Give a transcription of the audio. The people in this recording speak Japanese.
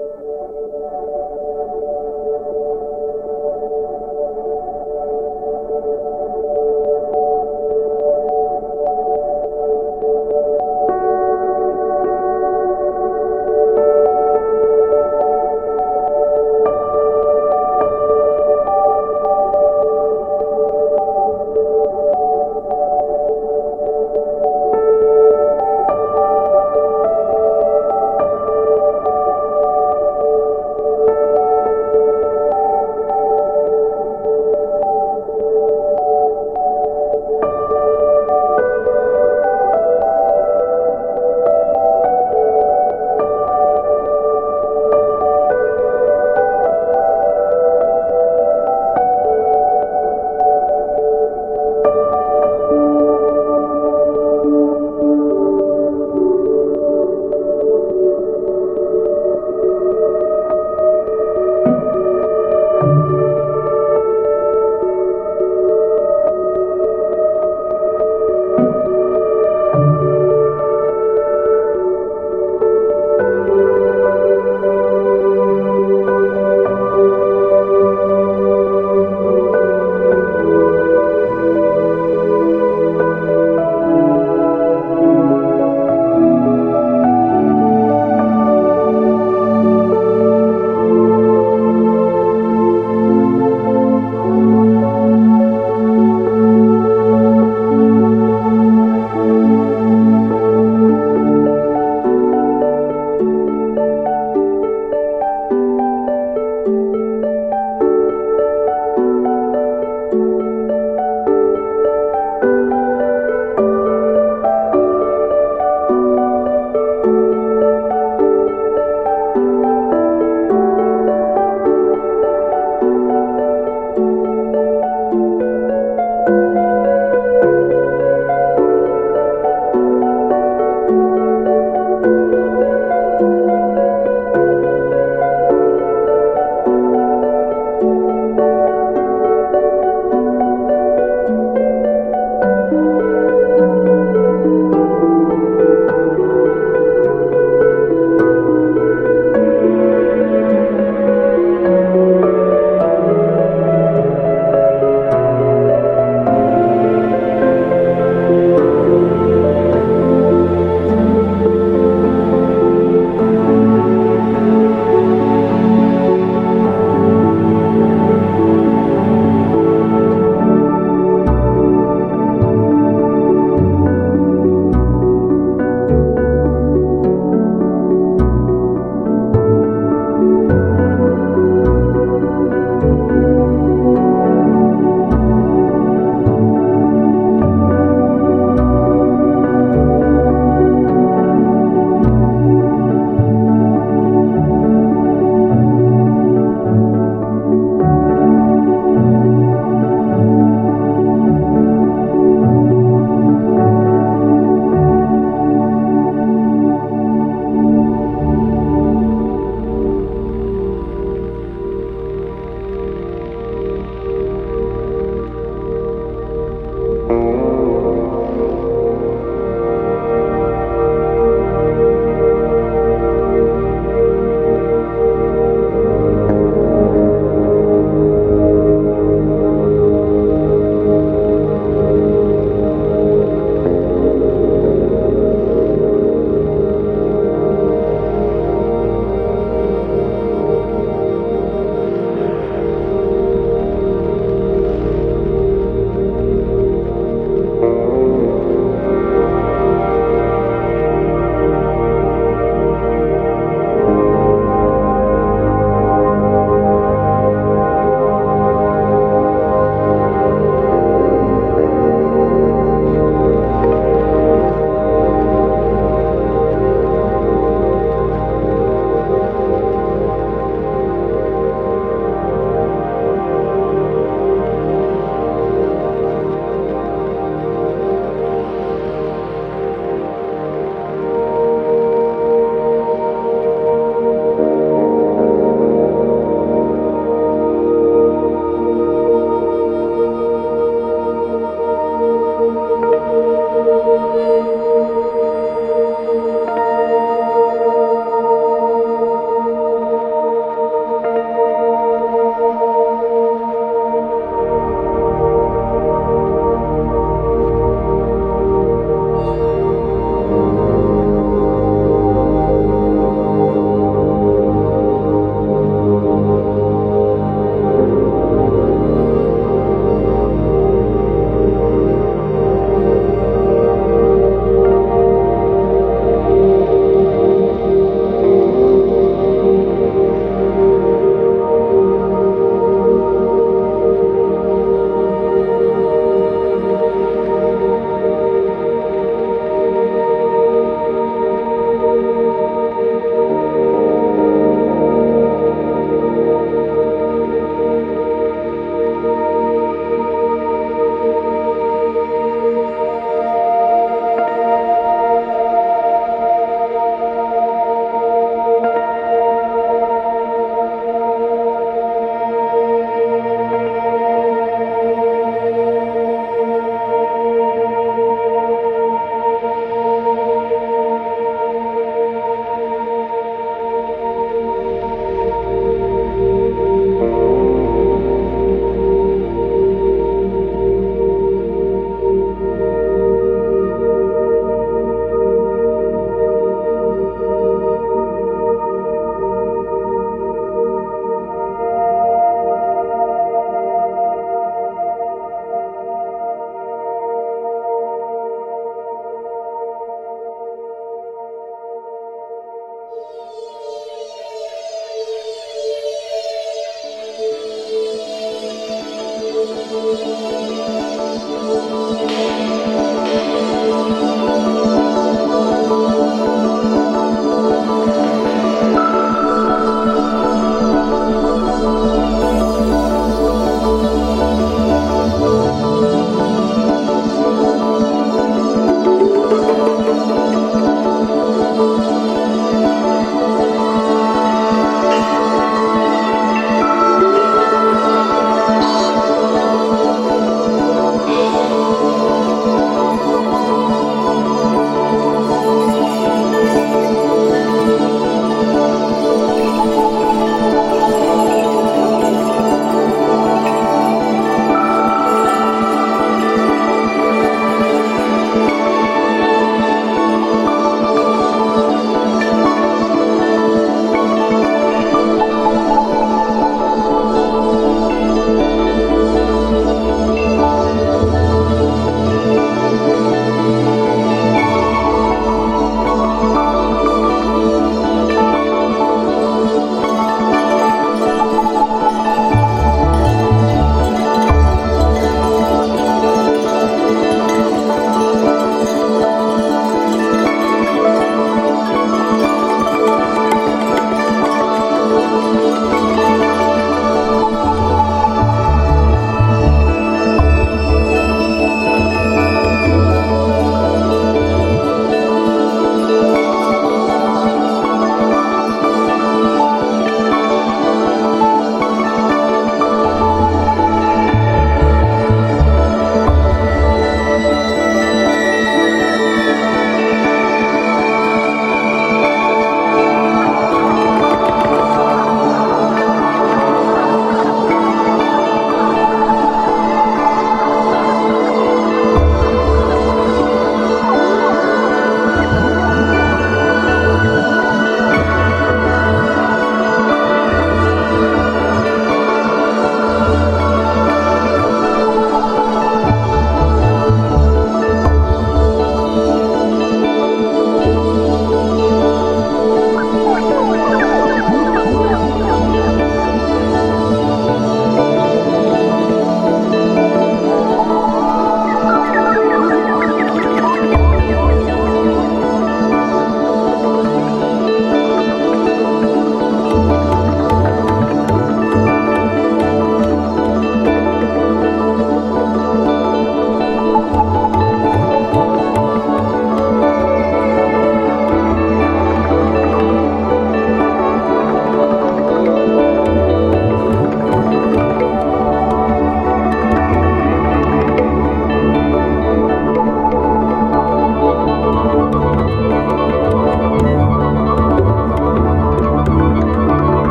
フフフフ。